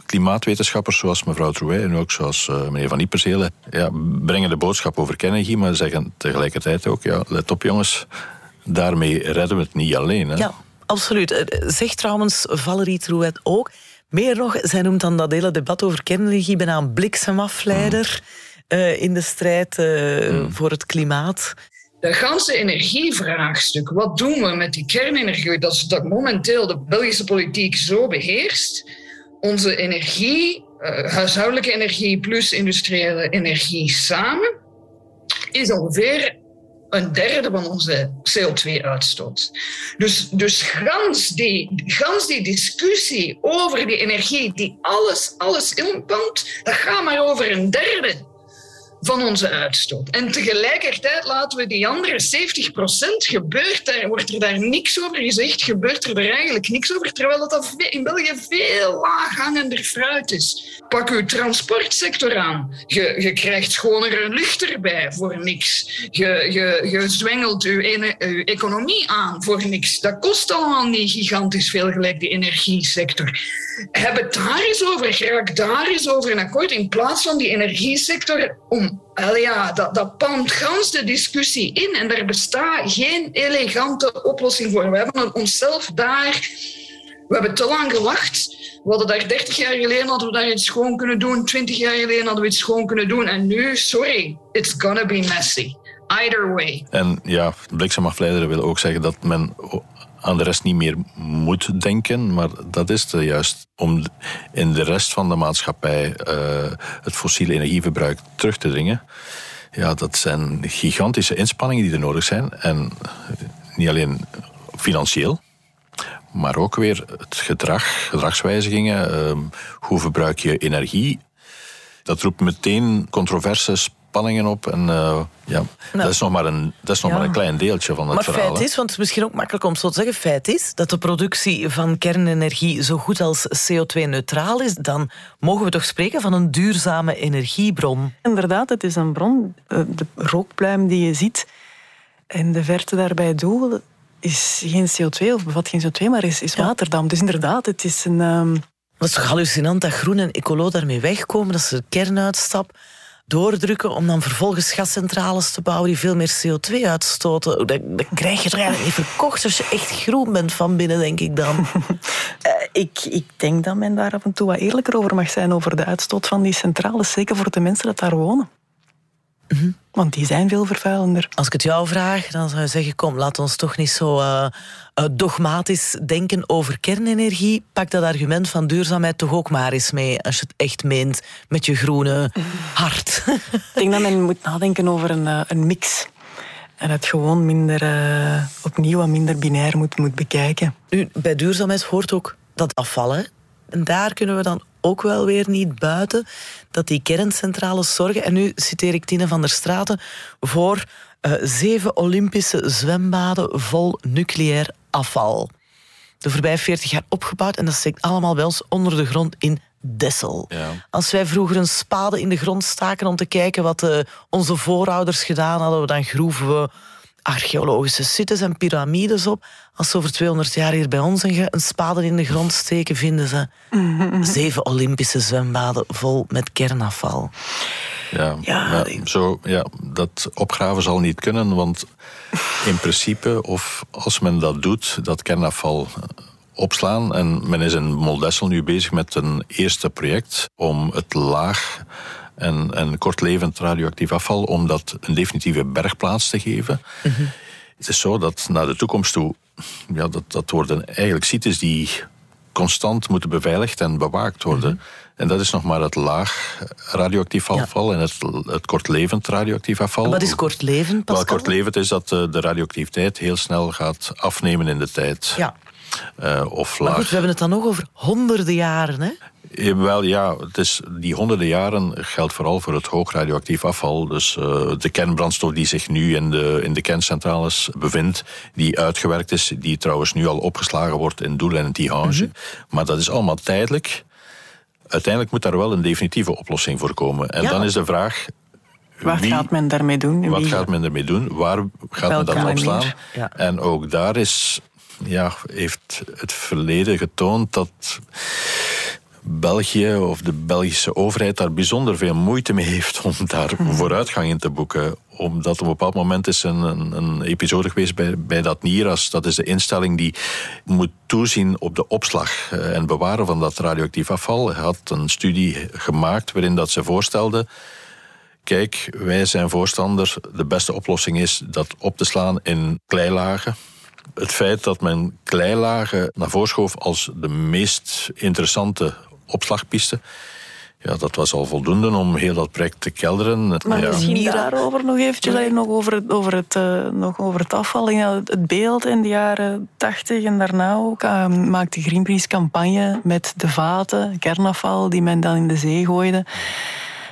klimaatwetenschappers zoals mevrouw Trouet en ook zoals uh, meneer Van Ieperselen ja, brengen de boodschap over kernenergie, maar zeggen tegelijkertijd ook, ja, let op jongens, daarmee redden we het niet alleen. Hè? Ja, absoluut. Eh, zegt trouwens Valerie Trouet ook, meer nog, zij noemt dan dat hele debat over kernenergie bijna een bliksemafleider mm. uh, in de strijd uh, mm. voor het klimaat. De ganse energievraagstuk, wat doen we met die kernenergie, dat, dat momenteel de Belgische politiek zo beheerst, onze energie, uh, huishoudelijke energie plus industriële energie samen, is ongeveer een derde van onze CO2-uitstoot. Dus, dus gans, die, gans die discussie over die energie die alles, alles dat gaat maar over een derde van onze uitstoot. En tegelijkertijd laten we die andere 70% gebeurt daar, wordt er daar niks over gezegd, gebeurt er, er eigenlijk niks over, terwijl dat in België veel laaghangender fruit is. Pak uw transportsector aan. Je, je krijgt schonere lucht erbij voor niks. Je, je, je zwengelt uw, economie aan voor niks. Dat kost allemaal niet gigantisch veel, gelijk de energiesector. Heb het daar eens over, raak daar eens over een akkoord in plaats van die energiesector om wel ja, dat, dat gans de discussie in en er bestaat geen elegante oplossing voor. We hebben onszelf daar... We hebben te lang gewacht. We hadden daar 30 jaar geleden hadden we daar iets schoon kunnen doen. 20 jaar geleden hadden we iets schoon kunnen doen. En nu, sorry, it's gonna be messy. Either way. En ja, bliksemafleideren wil ook zeggen dat men aan de rest niet meer moet denken, maar dat is er juist om in de rest van de maatschappij uh, het fossiele energieverbruik terug te dringen. Ja, dat zijn gigantische inspanningen die er nodig zijn. En niet alleen financieel, maar ook weer het gedrag, gedragswijzigingen. Uh, hoe verbruik je energie? Dat roept meteen controverses spanningen op. En uh, ja, nou, dat is nog maar een, dat is nog maar een klein deeltje van het maar verhaal. Maar feit is, want het is misschien ook makkelijk om zo te zeggen, feit is dat de productie van kernenergie zo goed als CO2-neutraal is, dan mogen we toch spreken van een duurzame energiebron. Inderdaad, het is een bron. Eh, de rookpluim die je ziet in de verte daarbij doel is geen CO2 of bevat geen CO2, maar is, is waterdamp. Dus inderdaad, het is een... Um... Het is toch hallucinant dat groen en ecolo daarmee wegkomen, dat ze de kernuitstap doordrukken om dan vervolgens gascentrales te bouwen die veel meer CO2 uitstoten. Dat, dat krijg je er eigenlijk niet verkocht als je echt groen bent van binnen, denk ik dan. uh, ik, ik denk dat men daar af en toe wat eerlijker over mag zijn, over de uitstoot van die centrales, zeker voor de mensen dat daar wonen. Mhm. Want die zijn veel vervuilender. Als ik het jou vraag, dan zou je zeggen: kom, laat ons toch niet zo uh, dogmatisch denken over kernenergie. Pak dat argument van duurzaamheid toch ook maar eens mee, als je het echt meent met je groene hart. ik denk dat men moet nadenken over een, uh, een mix. En het gewoon minder, uh, opnieuw wat minder binair moet, moet bekijken. Nu, bij duurzaamheid hoort ook dat afvallen. En daar kunnen we dan ook wel weer niet buiten dat die kerncentrales zorgen, en nu citeer ik Tine van der Straten, voor uh, zeven Olympische zwembaden vol nucleair afval. De voorbije 40 jaar opgebouwd en dat steekt allemaal wel eens onder de grond in Dessel. Ja. Als wij vroeger een spade in de grond staken om te kijken wat uh, onze voorouders gedaan hadden, dan groeven we archeologische sites en piramides op. Als ze over 200 jaar hier bij ons een, een spade in de grond steken, vinden ze zeven Olympische zwembaden vol met kernafval. Ja, ja, zo, ja, dat opgraven zal niet kunnen, want in principe, of als men dat doet, dat kernafval opslaan. En men is in Moldessel nu bezig met een eerste project om het laag en, en kortlevend radioactief afval, om dat een definitieve bergplaats te geven. Mhm. Het is zo dat naar de toekomst toe, ja, dat, dat worden eigenlijk sites die constant moeten beveiligd en bewaakt worden. Mhm. En dat is nog maar het laag radioactief afval en het, het kortlevend radioactief afval. Wat is kortlevend, Pascal? Wel, kortlevend is dat eh, de radioactiviteit heel snel gaat afnemen in de tijd. Ja. Uh, of laag. Maar goed, we hebben het dan nog over honderden jaren, hè? Wel ja, het is, die honderden jaren geldt vooral voor het hoog radioactief afval. Dus uh, de kernbrandstof die zich nu in de, in de kerncentrales bevindt, die uitgewerkt is, die trouwens nu al opgeslagen wordt in Doel en Tihange. Mm -hmm. Maar dat is allemaal tijdelijk. Uiteindelijk moet daar wel een definitieve oplossing voor komen. En ja. dan is de vraag. Wat wie, gaat men daarmee doen? Wat Wie- gaat men ermee doen? Waar gaat men dat opslaan? Ja. En ook daar is, ja, heeft het verleden getoond dat België of de Belgische overheid daar bijzonder veel moeite mee heeft om daar vooruitgang in te boeken. Omdat op een bepaald moment is een, een, een episode geweest bij, bij dat NIRAS. Dat is de instelling die moet toezien op de opslag eh, en bewaren van dat radioactief afval. Hij had een studie gemaakt waarin dat ze voorstelde kijk, wij zijn voorstander. De beste oplossing is dat op te slaan in kleilagen. Het feit dat men kleilagen naar voren schoof als de meest interessante opslagpiste. Ja, dat was al voldoende om heel dat project te kelderen. Maar ja. misschien daarover nog eventjes, alleen nog over, het- over, het, eh, nog over het afval. Ja, het beeld in de jaren tachtig en daarna ook eh, maakte Greenpeace campagne met de vaten, kernafval, die men dan in de zee gooide.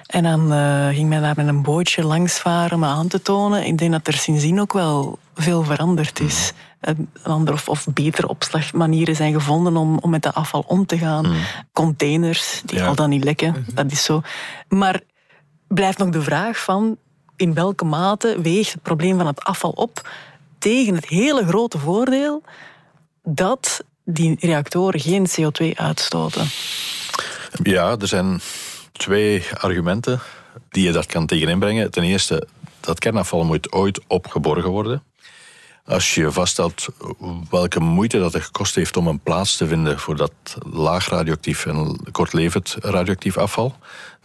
En dan uh, ging men daar met een bootje langs varen om aan te tonen. Ik denk dat er sindsdien ook wel veel veranderd is. Een andere of, of betere opslagmanieren zijn gevonden om, om met dat afval om te gaan. Mm. Containers die al dan niet lekken, mhm. dat is zo. Maar blijft nog de vraag van in welke mate weegt het probleem van het afval op tegen het hele grote voordeel dat die reactoren geen CO2 uitstoten? Ja, er zijn twee argumenten die je daar kan tegen inbrengen. Ten eerste, dat kernafval moet ooit opgeborgen worden. Als je vaststelt welke moeite dat het gekost heeft om een plaats te vinden voor dat laag radioactief en kortlevend radioactief afval,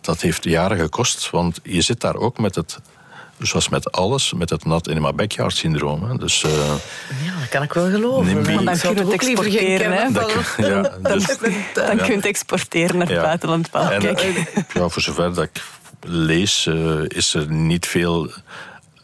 dat heeft jaren gekost, want je zit daar ook met het zoals met alles, met het not in my backyard syndroom. Hè. Dus, uh, ja, dat kan ik wel geloven. Maar dan kun je het exporteren. Hè, dan, ja, dus, dan kun je het exporteren naar het buitenland. En, ja, voor zover dat ik lees, uh, is er niet veel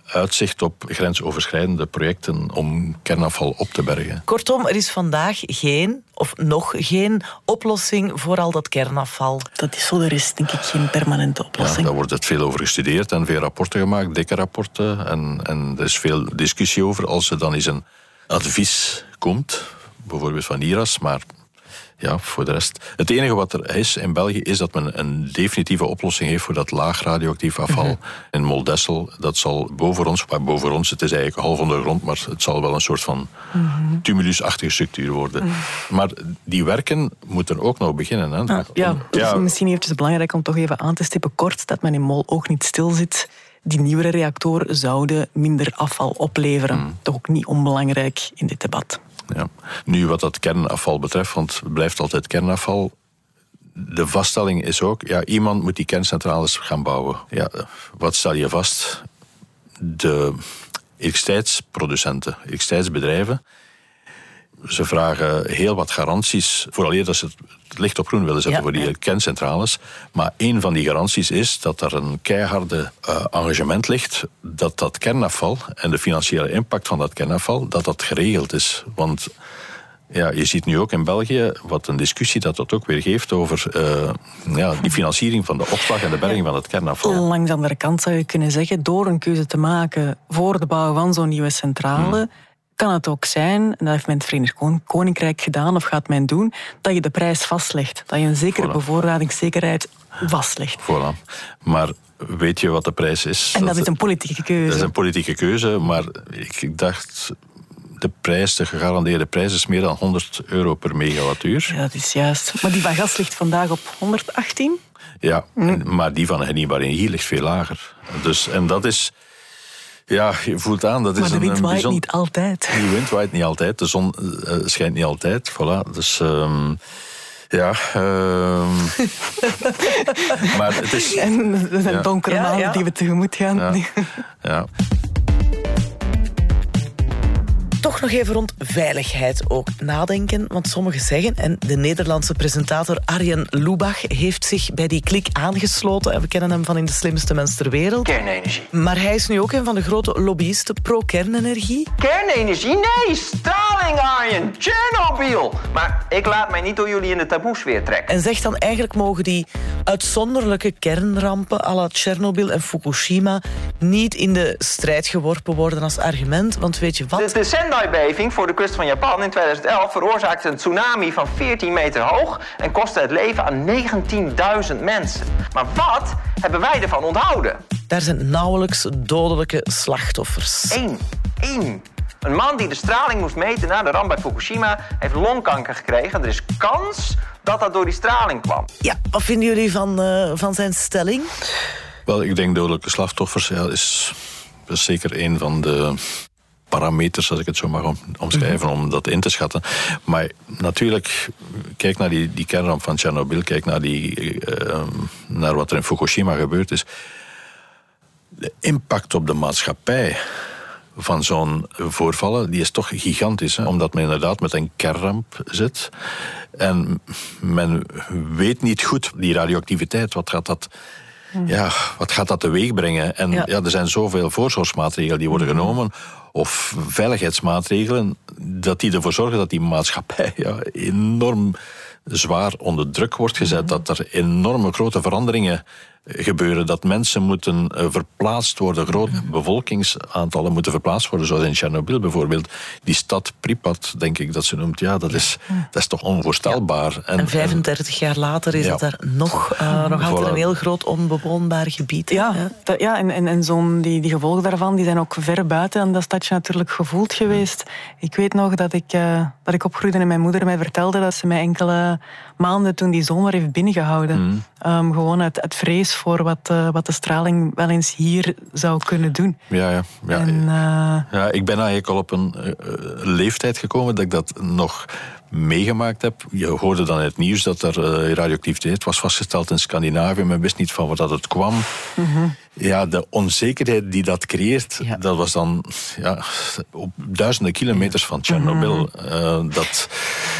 uitzicht op grensoverschrijdende projecten om kernafval op te bergen. Kortom, er is vandaag geen, of nog geen, oplossing voor al dat kernafval. Dat is zo, er is denk ik geen permanente oplossing. Ja, daar wordt het veel over gestudeerd en veel rapporten gemaakt, dikke rapporten. En, en er is veel discussie over. Als er dan eens een advies komt, bijvoorbeeld van IRAS, maar ja, voor de rest. Het enige wat er is in België is dat men een definitieve oplossing heeft voor dat laag radioactief afval mhm. in Moldessel. Dat zal boven ons, maar boven ons, het is eigenlijk half onder de grond, maar het zal wel een soort van mm tumulusachtige structuur worden. Mhm. Maar die werken moeten ook nog beginnen. Hè? Ah, ja, ja. Dus misschien eventjes belangrijk om toch even aan te stippen kort dat men in Mol ook niet stil zit die nieuwere reactoren zouden minder afval opleveren. Mhm. Toch ook niet onbelangrijk in dit debat. Ja. Nu, wat dat kernafval betreft, want het blijft altijd kernafval. De vaststelling is ook, ja, iemand moet die kerncentrales gaan bouwen. Ja, wat stel je vast? De elektriciteitsproducenten, elektriciteitsbedrijven, ze vragen heel wat garanties, vooral dat ze het licht op groen willen zetten voor die kerncentrales. Maar een van die garanties is dat er een keiharde uh, engagement ligt dat dat kernafval en de financiële impact van dat kernafval, dat dat geregeld is. Want ja, je ziet nu ook in België wat een discussie dat dat ook weer geeft over uh, ja, die financiering van de opslag en de berging van het kernafval. Langs de andere kant zou je kunnen zeggen, door een keuze te maken voor de bouw van zo'n nieuwe centrale, hmm kan het ook zijn, en dat heeft men het Verenigd Koninkrijk gedaan of gaat men doen, dat je de prijs vastlegt. Dat je een zekere bevoorradingszekerheid vastlegt. Voilà. Maar weet je wat de prijs is? En dat, is een politieke keuze. Dat is een politieke keuze, maar ik dacht de prijs, de gegarandeerde prijs is meer dan 100 euro per megawattuur. Ja, dat is juist. Maar die van gas ligt vandaag op 118? Ja, hm. maar die van hernieuwbare energie ligt veel lager. Dus, en dat is ja, je voelt aan. Dat maar is de wind waait niet altijd. De wind waait niet altijd. De zon uh, schijnt niet altijd. Voilà. Dus... Um, ja, um, maar het is... En een donkere ja, maanden die we tegemoet gaan. Ja. ja toch nog even rond veiligheid ook nadenken. Want sommigen zeggen, en de Nederlandse presentator Arjen Lubach heeft zich bij die klik aangesloten. En we kennen hem van in de slimste mens ter wereld. Kernenergie. Maar hij is nu ook een van de grote lobbyisten pro-kernenergie. Kernenergie? Nee, straling, Arjen. Chernobyl. Maar ik laat mij niet door jullie in de taboesfeer trekken. En zegt dan eigenlijk mogen die uitzonderlijke kernrampen à la Chernobyl en Fukushima niet in de strijd geworpen worden als argument. Want weet je wat? de Sendai-beving voor de kust van Japan in 2011 veroorzaakte een tsunami van 14 meter hoog en kostte het leven aan 19.000 mensen. Maar wat hebben wij ervan onthouden? Daar zijn nauwelijks dodelijke slachtoffers. Eén. Eén. Een man die de straling moest meten na de ramp bij Fukushima heeft longkanker gekregen. Er is kans dat dat door die straling kwam. Ja, wat vinden jullie van, uh, van zijn stelling? Wel, ik denk dodelijke slachtoffers ja, is, is zeker een van de parameters, als ik het zo mag omschrijven, om dat in te schatten. Maar natuurlijk, kijk naar die, die kernramp van Tsjernobyl, kijk naar, die, uh, naar wat er in Fukushima gebeurd is. De impact op de maatschappij van zo'n voorvallen, die is toch gigantisch. Hè? Omdat men inderdaad met een kernramp zit. En men weet niet goed, die radioactiviteit, wat gaat dat ja, wat gaat dat teweeg brengen? En ja. er zijn zoveel voorzorgsmaatregelen die worden genomen, of veiligheidsmaatregelen, dat die ervoor zorgen dat die maatschappij ja, enorm zwaar onder druk wordt gezet. Dat er enorme grote veranderingen gebeuren. Dat mensen moeten eh, verplaatst worden, grote bevolkingsaantallen moeten verplaatst worden, zoals in Tsjernobyl bijvoorbeeld. Die stad Pripat, denk ik dat ze noemt, ja, dat is, dat is toch onvoorstelbaar. En, 35 jaar later is het daar nog, uh, nog altijd een heel groot onbewoonbaar gebied. Ja, ja en, en, en zo'n, die, die gevolgen daarvan die zijn ook ver buiten dat stadje natuurlijk gevoeld geweest. Ik weet nog dat ik, uh, dat ik opgroeide en mijn moeder mij vertelde dat ze mij enkele maanden toen die zomer heeft binnengehouden. Mm. Um, gewoon uit, uit vrees voor wat, uh, wat de straling wel eens hier zou kunnen doen. Ja, ja. ja. En, uh... ja ik ben eigenlijk al op een uh, leeftijd gekomen dat ik dat nog meegemaakt heb. Je hoorde dan in het nieuws dat er radioactiviteit was vastgesteld in Scandinavië. Men wist niet van waar dat het kwam. Mm -hmm. Ja, de onzekerheid die dat creëert, ja. dat was dan ja, op duizenden kilometers van Tsjernobyl. Mm -hmm. uh, dat,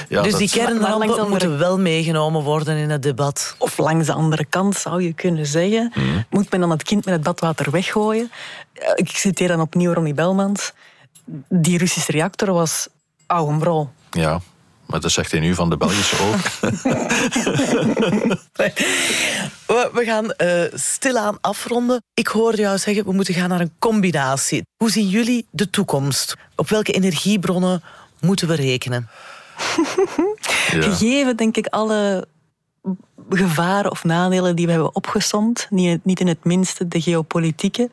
ja, dus die kernrampen andere... moeten wel meegenomen worden in het debat. Of langs de andere kant zou je kunnen zeggen. Mm -hmm. Moet men dan het kind met het badwater weggooien? Ik citeer dan opnieuw Ronnie Belmans. Die Russische reactor was oude brol. Ja, maar dat zegt hij nu van de Belgische ook. we gaan uh, stilaan afronden. Ik hoorde jou zeggen, we moeten gaan naar een combinatie. Hoe zien jullie de toekomst? Op welke energiebronnen moeten we rekenen? ja. Gegeven, denk ik, alle gevaren of nadelen die we hebben opgesomd, niet in het minste de geopolitieke,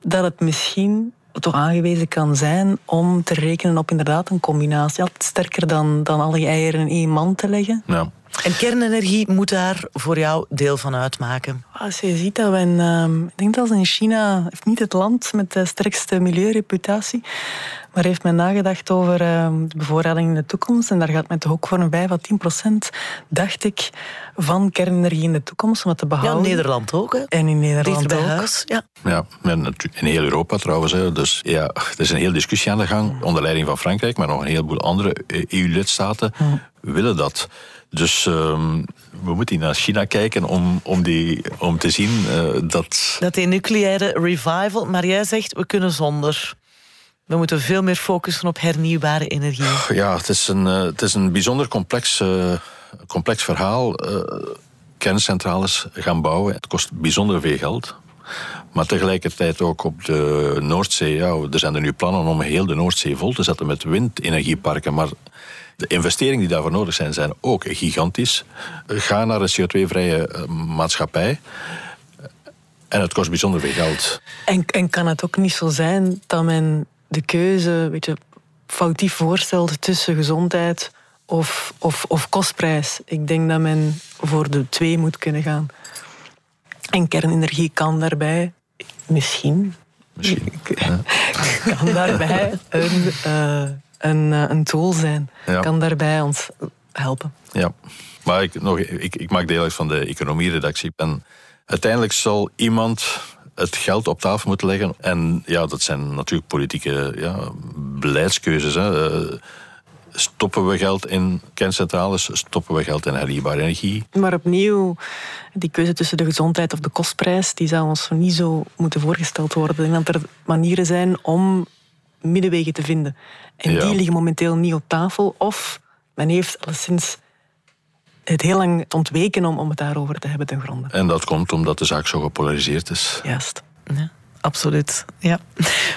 dat het misschien toch aangewezen kan zijn om te rekenen op inderdaad een combinatie. Altijd sterker dan, dan al je eieren in één man te leggen. Ja. En kernenergie moet daar voor jou deel van uitmaken? Als je ziet dat we in, uh, ik denk dat in China, heeft niet het land met de sterkste milieureputatie, maar heeft men nagedacht over uh, de bevoorrading in de toekomst. En daar gaat men toch ook voor een 5 à 10 procent, dacht ik, van kernenergie in de toekomst om het te behouden. Ja, in Nederland ook. Hè? En in Nederland bij ook. Huis, ja. Ja, in heel Europa trouwens. Hè. Dus ja, er is een hele discussie aan de gang, onder leiding van Frankrijk, maar nog een heleboel andere EU-lidstaten hmm. willen dat. Dus um, we moeten naar China kijken om, om, die, om te zien uh, dat... Dat die nucleaire revival, maar jij zegt we kunnen zonder. We moeten veel meer focussen op hernieuwbare energie. Ja, het is een, uh, het is een bijzonder complex, uh, complex verhaal. kerncentrales gaan bouwen, het kost bijzonder veel geld. Maar tegelijkertijd ook op de Noordzee. Ja, er zijn er nu plannen om heel de Noordzee vol te zetten met windenergieparken. Maar de investeringen die daarvoor nodig zijn, zijn ook gigantisch. Ga naar een CO2-vrije maatschappij. En het kost bijzonder veel geld. En, en kan het ook niet zo zijn dat men de keuze weet je, foutief voorstelt tussen gezondheid of, of, of kostprijs? Ik denk dat men voor de twee moet kunnen gaan. En kernenergie kan daarbij misschien, misschien kan daarbij een, uh, een, uh, een tool zijn. Ja. Kan daarbij ons helpen. Ja, maar ik, nog, ik, ik maak deel uit van de economieredactie. En uiteindelijk zal iemand het geld op tafel moeten leggen. En ja, dat zijn natuurlijk politieke ja, beleidskeuzes. Hè. Uh, stoppen we geld in kerncentrales, stoppen we geld in hernieuwbare energie. Maar opnieuw, die keuze tussen de gezondheid of de kostprijs, die zou ons niet zo moeten voorgesteld worden. Ik denk dat er manieren zijn om middenwegen te vinden. En ja. die liggen momenteel niet op tafel. Of men heeft alleszins het heel lang ontweken om, om het daarover te hebben ten gronde. En dat komt omdat de zaak zo gepolariseerd is. Juist. Ja. Absoluut, ja.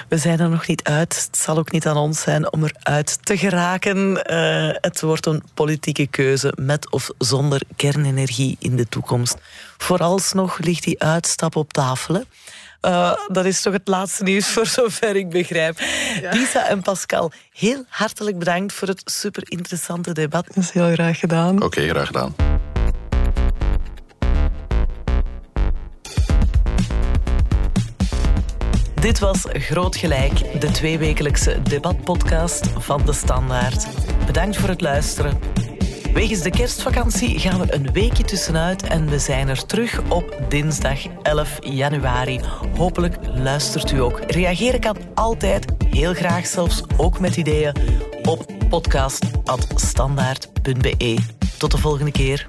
We zijn er nog niet uit. Het zal ook niet aan ons zijn om eruit te geraken. Uh, het wordt een politieke keuze met of zonder kernenergie in de toekomst. Vooralsnog ligt die uitstap op tafel. Uh, dat is toch het laatste nieuws voor zover ik begrijp. Ja. Lisa en Pascal, heel hartelijk bedankt voor het super interessante debat. Dat is heel graag gedaan. Oké, okay, graag gedaan. Dit was Groot Gelijk, de tweewekelijkse debatpodcast van De Standaard. Bedankt voor het luisteren. Wegens de kerstvakantie gaan we een weekje tussenuit en we zijn er terug op dinsdag 11 januari. Hopelijk luistert u ook. Reageren kan altijd, heel graag zelfs, ook met ideeën, op podcast.standaard.be. Tot de volgende keer.